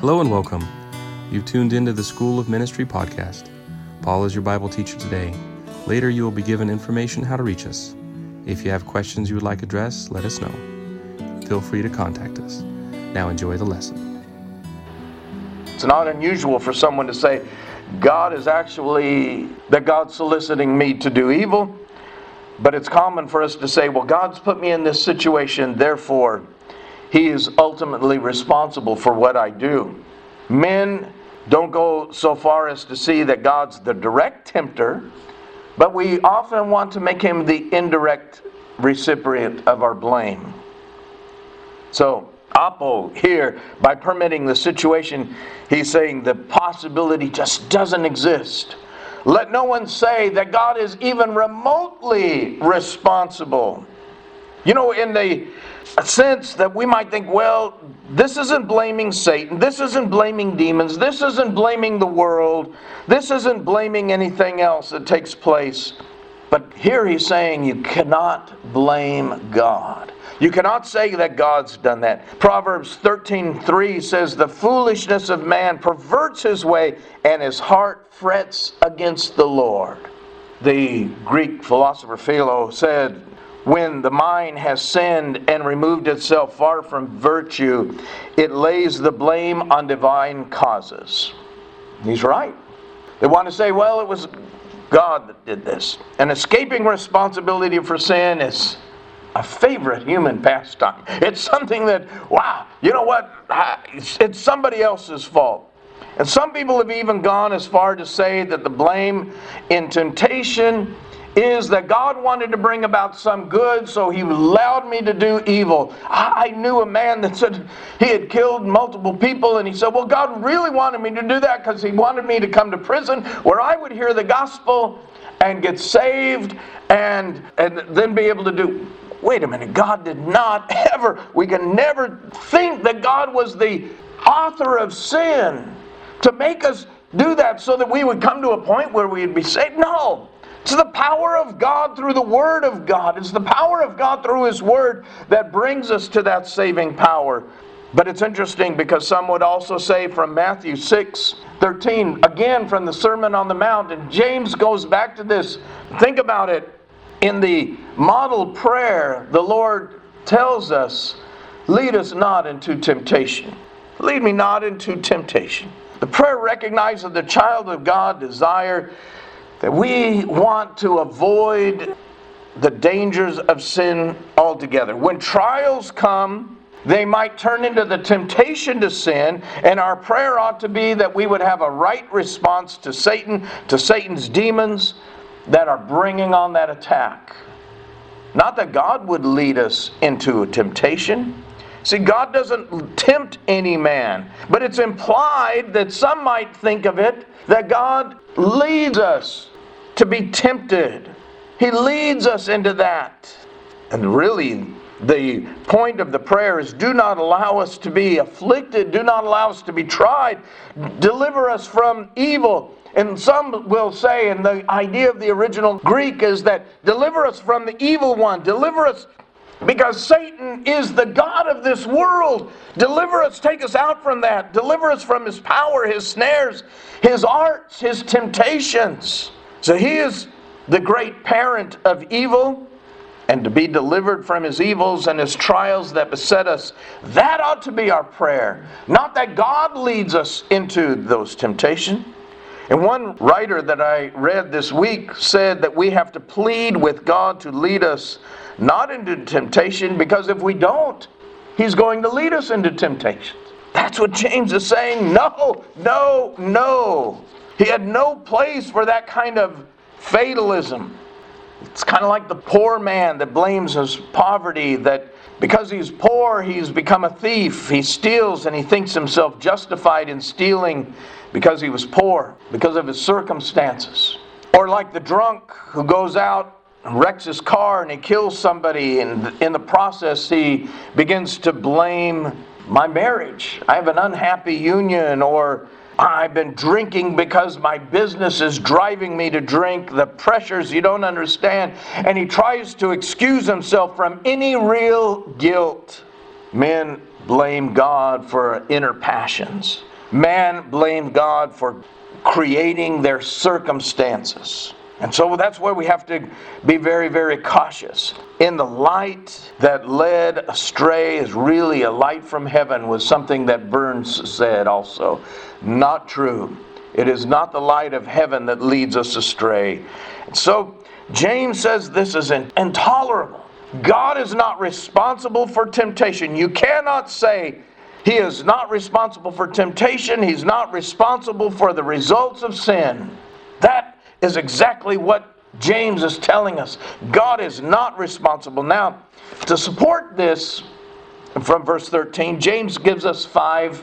Hello and welcome. You've tuned into the School of Ministry podcast. Paul is your Bible teacher today. Later, you will be given information how to reach us. If you have questions you would like addressed, let us know. Feel free to contact us. Now, enjoy the lesson. It's not unusual for someone to say, God is actually, that God's soliciting me to do evil. But it's common for us to say, well, God's put me in this situation, therefore, He is ultimately responsible for what I do. Men don't go so far as to see that God's the direct tempter, but we often want to make Him the indirect recipient of our blame. So, Apo here, by permitting the situation, he's saying the possibility just doesn't exist. Let no one say that God is even remotely responsible. You know, in the sense that we might think, well, this isn't blaming Satan, this isn't blaming demons, this isn't blaming the world, this isn't blaming anything else that takes place. But here he's saying you cannot blame God. You cannot say that God's done that. Proverbs 13:3 says the foolishness of man perverts his way and his heart frets against the Lord. The Greek philosopher Philo said, when the mind has sinned and removed itself far from virtue, it lays the blame on divine causes. He's right. They want to say, well, it was God that did this. And escaping responsibility for sin is a favorite human pastime. It's something that, wow, you know what? It's somebody else's fault. And some people have even gone as far to say that the blame in temptation is that God wanted to bring about some good, so He allowed me to do evil. I knew a man that said he had killed multiple people, and he said, Well, God really wanted me to do that because He wanted me to come to prison where I would hear the gospel and get saved and, and then be able to do wait a minute, God did not ever, we can never think that God was the author of sin to make us do that so that we would come to a point where we'd be saved. No. It's the power of God through the Word of God. It's the power of God through His Word that brings us to that saving power. But it's interesting because some would also say from Matthew 6 13, again from the Sermon on the Mount, and James goes back to this. Think about it. In the model prayer, the Lord tells us, Lead us not into temptation. Lead me not into temptation. The prayer recognizes the child of God desire that we want to avoid the dangers of sin altogether. When trials come, they might turn into the temptation to sin, and our prayer ought to be that we would have a right response to Satan, to Satan's demons, that are bringing on that attack. Not that God would lead us into a temptation. See, God doesn't tempt any man, but it's implied that some might think of it that God leads us to be tempted. He leads us into that. And really, the point of the prayer is do not allow us to be afflicted, do not allow us to be tried, deliver us from evil. And some will say, and the idea of the original Greek is that deliver us from the evil one, deliver us because Satan is the God of this world. Deliver us, take us out from that. Deliver us from his power, his snares, his arts, his temptations. So he is the great parent of evil, and to be delivered from his evils and his trials that beset us, that ought to be our prayer. Not that God leads us into those temptations. And one writer that I read this week said that we have to plead with God to lead us not into temptation because if we don't, He's going to lead us into temptation. That's what James is saying. No, no, no. He had no place for that kind of fatalism. It's kind of like the poor man that blames his poverty, that because he's poor, he's become a thief. He steals and he thinks himself justified in stealing because he was poor, because of his circumstances. Or like the drunk who goes out wrecks his car and he kills somebody, and in the process, he begins to blame my marriage. I have an unhappy union, or I've been drinking because my business is driving me to drink, the pressures you don't understand. And he tries to excuse himself from any real guilt. Men blame God for inner passions. Man blamed God for creating their circumstances. And so that's where we have to be very, very cautious. In the light that led astray is really a light from heaven, was something that Burns said also. Not true. It is not the light of heaven that leads us astray. So James says this is intolerable. God is not responsible for temptation. You cannot say, he is not responsible for temptation. He's not responsible for the results of sin. Is exactly what James is telling us. God is not responsible. Now, to support this, from verse 13, James gives us five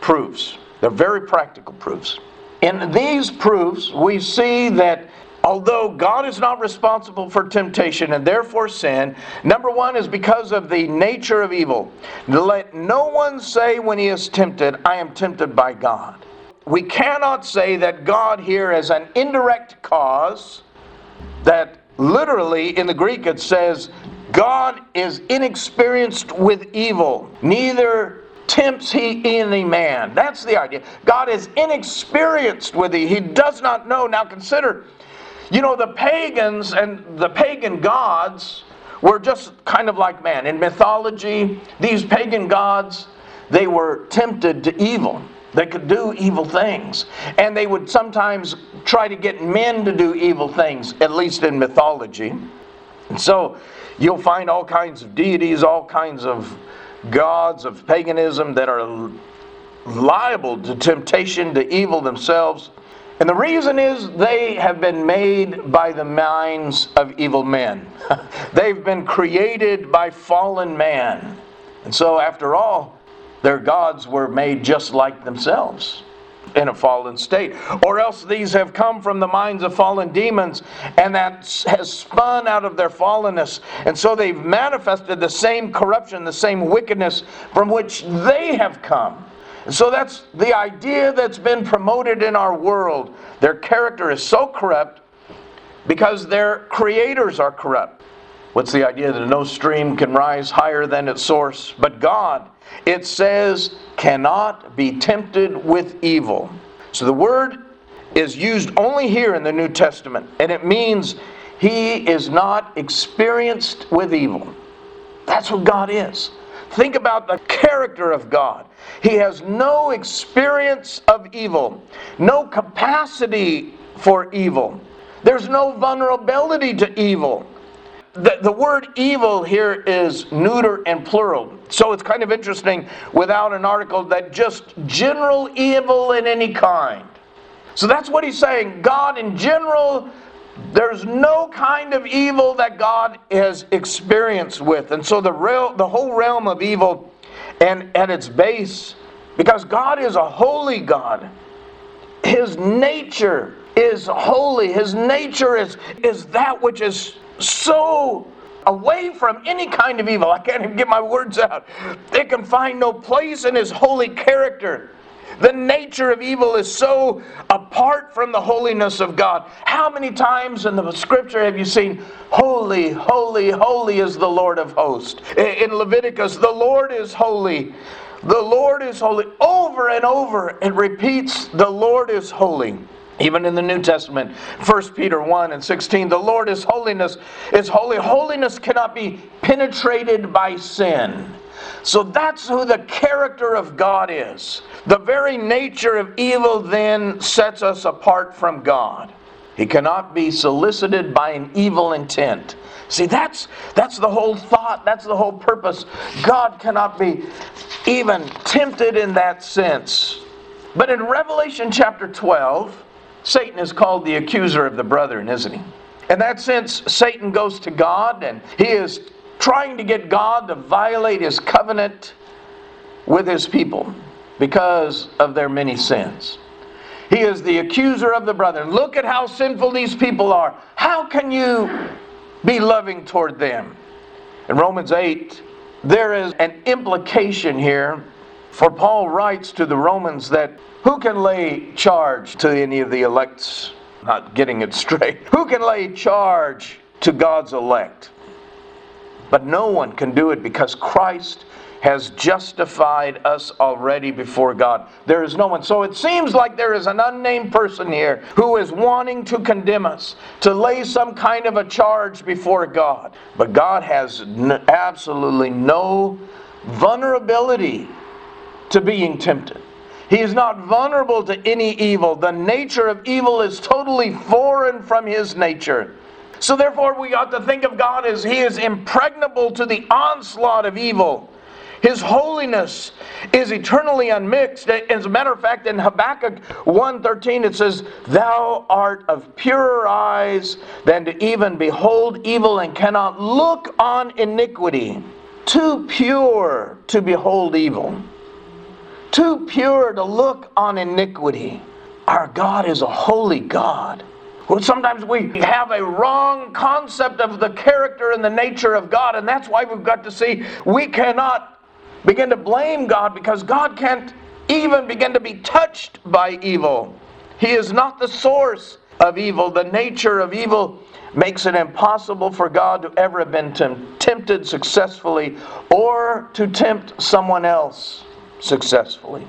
proofs. They're very practical proofs. In these proofs, we see that although God is not responsible for temptation and therefore sin, number one is because of the nature of evil. Let no one say when he is tempted, I am tempted by God. We cannot say that God here is an indirect cause, that literally in the Greek it says, God is inexperienced with evil, neither tempts he any man. That's the idea. God is inexperienced with it. He does not know. Now consider you know, the pagans and the pagan gods were just kind of like man. In mythology, these pagan gods, they were tempted to evil. They could do evil things. And they would sometimes try to get men to do evil things, at least in mythology. And so you'll find all kinds of deities, all kinds of gods of paganism that are liable to temptation, to evil themselves. And the reason is they have been made by the minds of evil men. They've been created by fallen man. And so, after all, their gods were made just like themselves in a fallen state. Or else these have come from the minds of fallen demons, and that has spun out of their fallenness. And so they've manifested the same corruption, the same wickedness from which they have come. So that's the idea that's been promoted in our world. Their character is so corrupt because their creators are corrupt. What's the idea that no stream can rise higher than its source? But God, it says, cannot be tempted with evil. So the word is used only here in the New Testament, and it means he is not experienced with evil. That's what God is. Think about the character of God. He has no experience of evil, no capacity for evil. There's no vulnerability to evil. The, the word evil here is neuter and plural. So it's kind of interesting without an article that just general evil in any kind. So that's what he's saying. God, in general, there's no kind of evil that God has experienced with. And so the real, the whole realm of evil and at its base, because God is a holy God, his nature is holy. His nature is, is that which is so away from any kind of evil. I can't even get my words out. They can find no place in his holy character. The nature of evil is so apart from the holiness of God. How many times in the scripture have you seen, Holy, holy, holy is the Lord of hosts? In Leviticus, the Lord is holy. The Lord is holy. Over and over, it repeats, The Lord is holy. Even in the New Testament, 1 Peter 1 and 16, the Lord is holiness, is holy. Holiness cannot be penetrated by sin. So that's who the character of God is. The very nature of evil then sets us apart from God. He cannot be solicited by an evil intent. See, that's, that's the whole thought, that's the whole purpose. God cannot be even tempted in that sense. But in Revelation chapter 12, Satan is called the accuser of the brethren, isn't he? In that sense, Satan goes to God and he is trying to get God to violate his covenant with his people because of their many sins. He is the accuser of the brethren. Look at how sinful these people are. How can you be loving toward them? In Romans 8, there is an implication here For Paul writes to the Romans that who can lay charge to any of the elects? Not getting it straight. Who can lay charge to God's elect? But no one can do it because Christ has justified us already before God. There is no one. So it seems like there is an unnamed person here who is wanting to condemn us, to lay some kind of a charge before God. But God has n- absolutely no vulnerability to being tempted. He is not vulnerable to any evil. The nature of evil is totally foreign from his nature. So, therefore, we ought to think of God as He is impregnable to the onslaught of evil. His holiness is eternally unmixed. As a matter of fact, in Habakkuk 1.13 it says, Thou art of purer eyes than to even behold evil and cannot look on iniquity. Too pure to behold evil. Too pure to look on iniquity. Our God is a holy God. Well, sometimes we have a wrong concept of the character and the nature of God, and that's why we've got to see we cannot begin to blame God because God can't even begin to be touched by evil. He is not the source of evil. The nature of evil makes it impossible for God to ever have been tempted successfully or to tempt someone else successfully.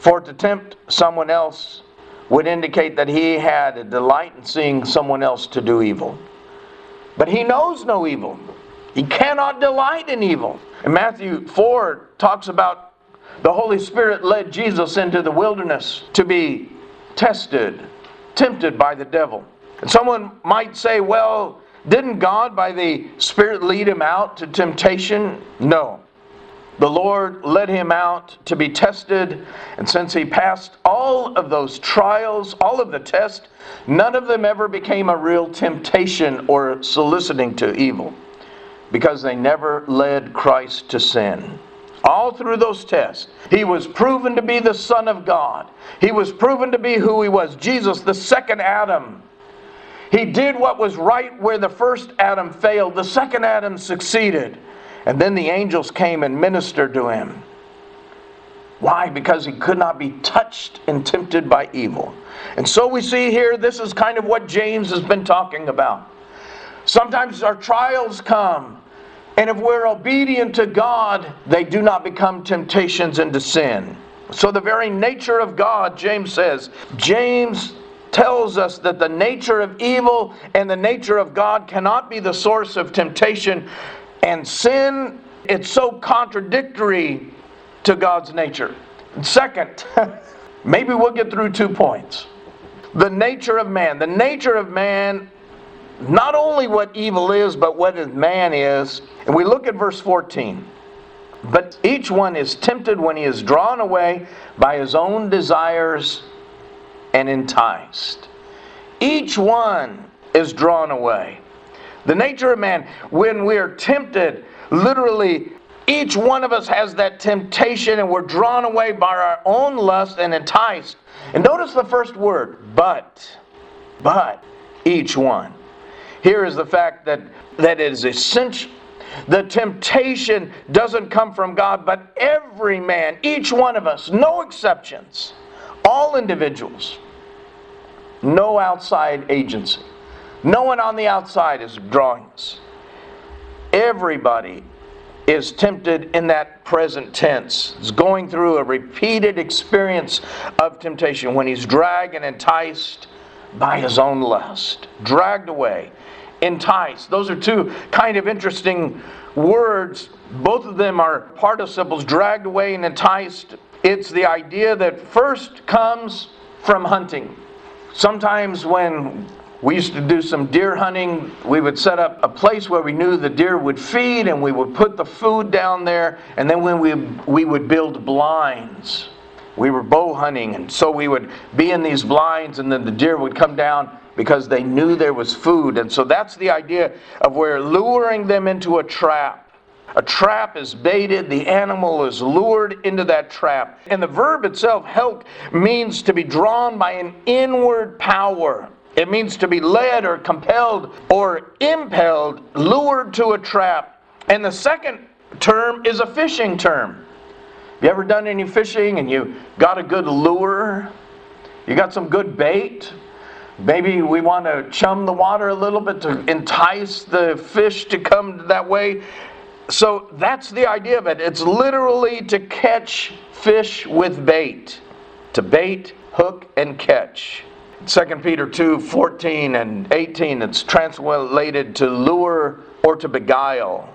For to tempt someone else would indicate that he had a delight in seeing someone else to do evil. But he knows no evil. He cannot delight in evil. And Matthew 4 talks about the Holy Spirit led Jesus into the wilderness to be tested, tempted by the devil. And someone might say, well, didn't God by the Spirit lead him out to temptation? No. The Lord led him out to be tested, and since he passed all of those trials, all of the tests, none of them ever became a real temptation or soliciting to evil because they never led Christ to sin. All through those tests, he was proven to be the Son of God. He was proven to be who he was Jesus, the second Adam. He did what was right where the first Adam failed, the second Adam succeeded. And then the angels came and ministered to him. Why? Because he could not be touched and tempted by evil. And so we see here, this is kind of what James has been talking about. Sometimes our trials come and if we're obedient to God, they do not become temptations into sin. So, the very nature of God, James says, James tells us that the nature of evil and the nature of God cannot be the source of temptation. And sin, it's so contradictory to God's nature. And second, maybe we'll get through two points. The nature of man. The nature of man not only what evil is, but what man is. And we look at verse 14. But each one is tempted when he is drawn away by his own desires and enticed. Each one is drawn away. The nature of man, when we are tempted, literally, each one of us has that temptation and we're drawn away by our own lust and enticed. And notice the first word, but. But. Each one. Here is the fact that, that it is essential. The temptation doesn't come from God, but every man, each one of us, no exceptions, all individuals, no outside agency. No one on the outside is drawing us. Everybody is tempted in that present tense, is going through a repeated experience of temptation when he's dragged and enticed by his own lust, dragged away enticed. Those are two kind of interesting words. Both of them are participles, dragged away and enticed. It's the idea that first comes from hunting. Sometimes when we used to do some deer hunting. We would set up a place where we knew the deer would feed, and we would put the food down there. And then when we we would build blinds, we were bow hunting, and so we would be in these blinds, and then the deer would come down because they knew there was food. And so that's the idea of where luring them into a trap. A trap is baited, the animal is lured into that trap. And the verb itself, helk, means to be drawn by an inward power. It means to be led or compelled or impelled, lured to a trap. And the second term is a fishing term You ever done any fishing and you got a good lure? You got some good bait? Maybe we want to chum the water a little bit to entice the fish to come that way. So that's the idea of it. It's literally to catch fish with bait, to bait, hook, and catch. 2 Peter 2 14 and 18, it's translated to lure or to beguile.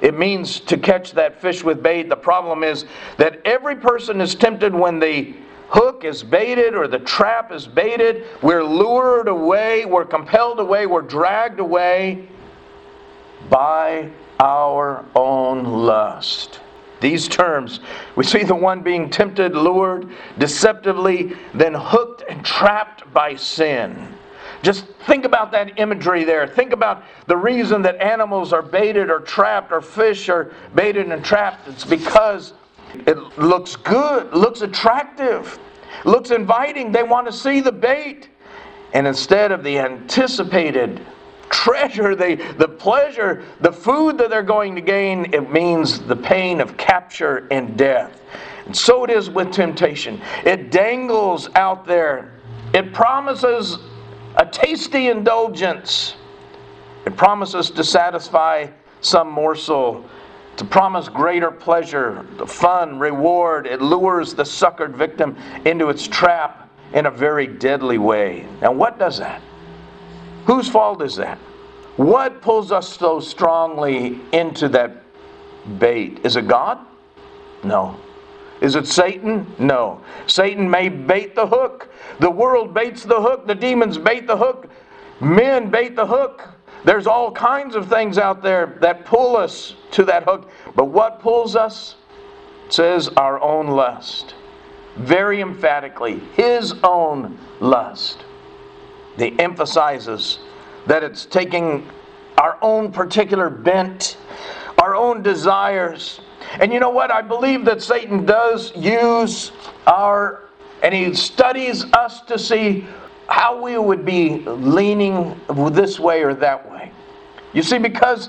It means to catch that fish with bait. The problem is that every person is tempted when the hook is baited or the trap is baited. We're lured away, we're compelled away, we're dragged away by our own lust. These terms, we see the one being tempted, lured, deceptively, then hooked and trapped by sin. Just think about that imagery there. Think about the reason that animals are baited or trapped or fish are baited and trapped. It's because it looks good, looks attractive, looks inviting. They want to see the bait. And instead of the anticipated treasure, the, the pleasure, the food that they're going to gain, it means the pain of capture and death. And so it is with temptation. It dangles out there. It promises a tasty indulgence. It promises to satisfy some morsel, to promise greater pleasure, the fun, reward. It lures the suckered victim into its trap in a very deadly way. Now, what does that? Whose fault is that? What pulls us so strongly into that bait? Is it God? No. Is it Satan? No. Satan may bait the hook. The world baits the hook. The demons bait the hook. Men bait the hook. There's all kinds of things out there that pull us to that hook. But what pulls us? It says our own lust. Very emphatically, his own lust. He emphasizes that it's taking our own particular bent, our own desires, and you know what? I believe that Satan does use our, and he studies us to see how we would be leaning this way or that way. You see, because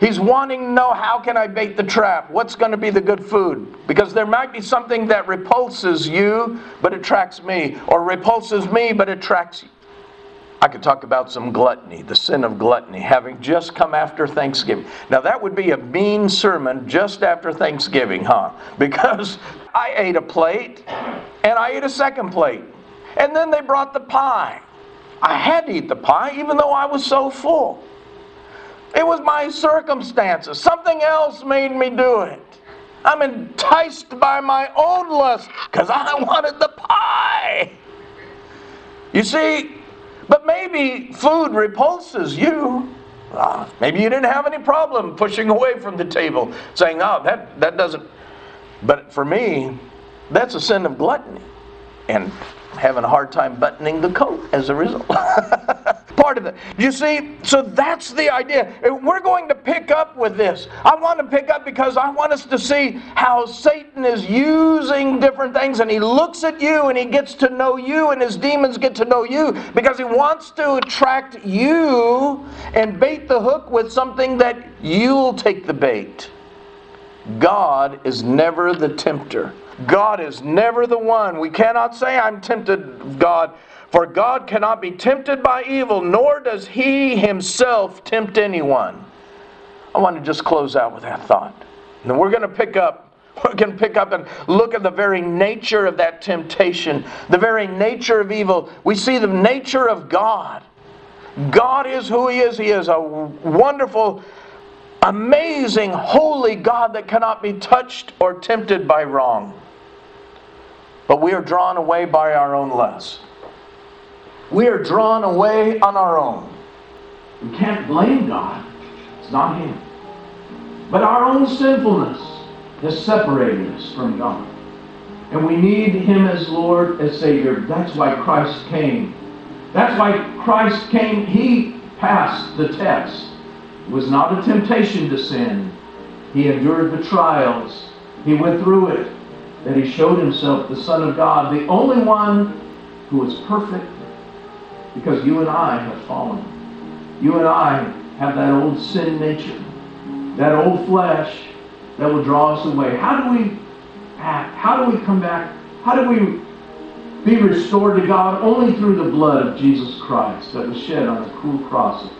he's wanting to know how can I bait the trap? What's going to be the good food? Because there might be something that repulses you but attracts me, or repulses me but attracts you. I could talk about some gluttony, the sin of gluttony, having just come after Thanksgiving. Now, that would be a mean sermon just after Thanksgiving, huh? Because I ate a plate and I ate a second plate. And then they brought the pie. I had to eat the pie even though I was so full. It was my circumstances. Something else made me do it. I'm enticed by my own lust because I wanted the pie. You see, but maybe food repulses you. Uh, maybe you didn't have any problem pushing away from the table, saying, "Oh, that that doesn't." But for me, that's a sin of gluttony, and having a hard time buttoning the coat as a result. Part of it. You see, so that's the idea. Uh, we're going to pick up with this. I want to pick up because I want us to see how Satan is using different things and he looks at you and he gets to know you and his demons get to know you because he wants to attract you and bait the hook with something that you'll take the bait. God is never the tempter. God is never the one. We cannot say, I'm tempted, God, for God cannot be tempted by evil, nor does he himself tempt anyone. I want to just close out with that thought. And we're going to pick up going to pick up and look at the very nature of that temptation, the very nature of evil. We see the nature of God. God is who He is. He is a wonderful, amazing, holy God that cannot be touched or tempted by wrong but we are drawn away by our own lust. We are drawn away on our own. We can't blame God, it's not Him. But our own sinfulness has separated us from God. And we need Him as Lord, as Savior. That's why Christ came. That's why Christ came. He passed the test. It was not a temptation to sin. He endured the trials. He went through it that he showed himself the Son of God, the only one who was perfect, because you and I have fallen. You and I have that old sin nature, that old flesh that will draw us away. How do we act? How do we come back? How do we be restored to God? Only through the blood of Jesus Christ that was shed on the cruel cross of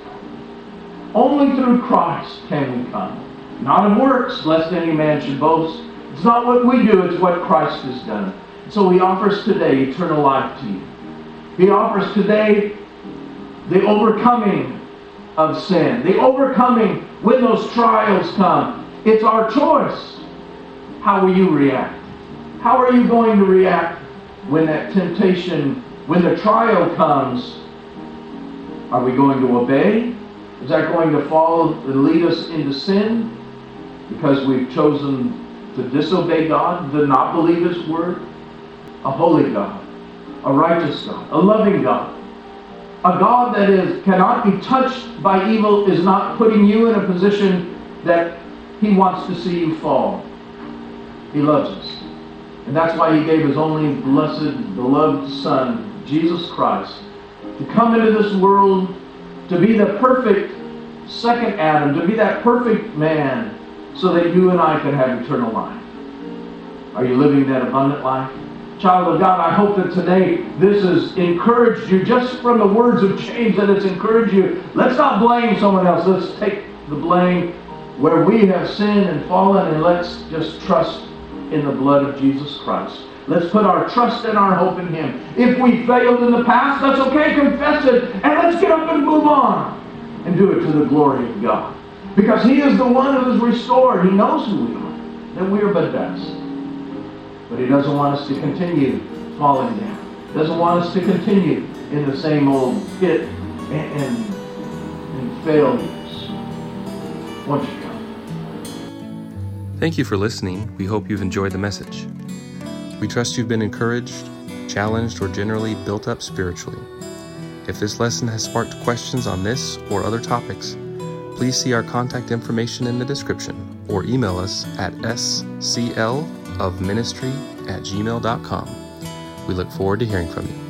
Only through Christ can we come. Not of works, lest any man should boast. It's not what we do, it's what Christ has done. So he offers today eternal life to you. He offers today the overcoming of sin, the overcoming when those trials come. It's our choice. How will you react? How are you going to react when that temptation, when the trial comes? Are we going to obey? Is that going to fall and lead us into sin because we've chosen to disobey God, to not believe His word? A holy God, a righteous God, a loving God, a God that is cannot be touched by evil is not putting you in a position that He wants to see you fall. He loves us. And that's why He gave His only blessed, beloved Son, Jesus Christ, to come into this world to be the perfect second Adam, to be that perfect man, so that you and I can have eternal life. Are you living that abundant life? Child of God, I hope that today this has encouraged you just from the words of James that it's encouraged you. Let's not blame someone else. Let's take the blame where we have sinned and fallen and let's just trust in the blood of Jesus Christ. Let's put our trust and our hope in Him. If we failed in the past, that's okay. Confess it and let's get up and move on and do it to the glory of God. Because He is the one who is restored. He knows who we are, that we are but dust. But He doesn't want us to continue falling down. He doesn't want us to continue in the same old pit and, and, and failures. Won't you come? Thank you for listening. We hope you've enjoyed the message. We trust you've been encouraged, challenged, or generally built up spiritually. If this lesson has sparked questions on this or other topics, please see our contact information in the description or email us at school of ministry at gmail.com. We look forward to hearing from you.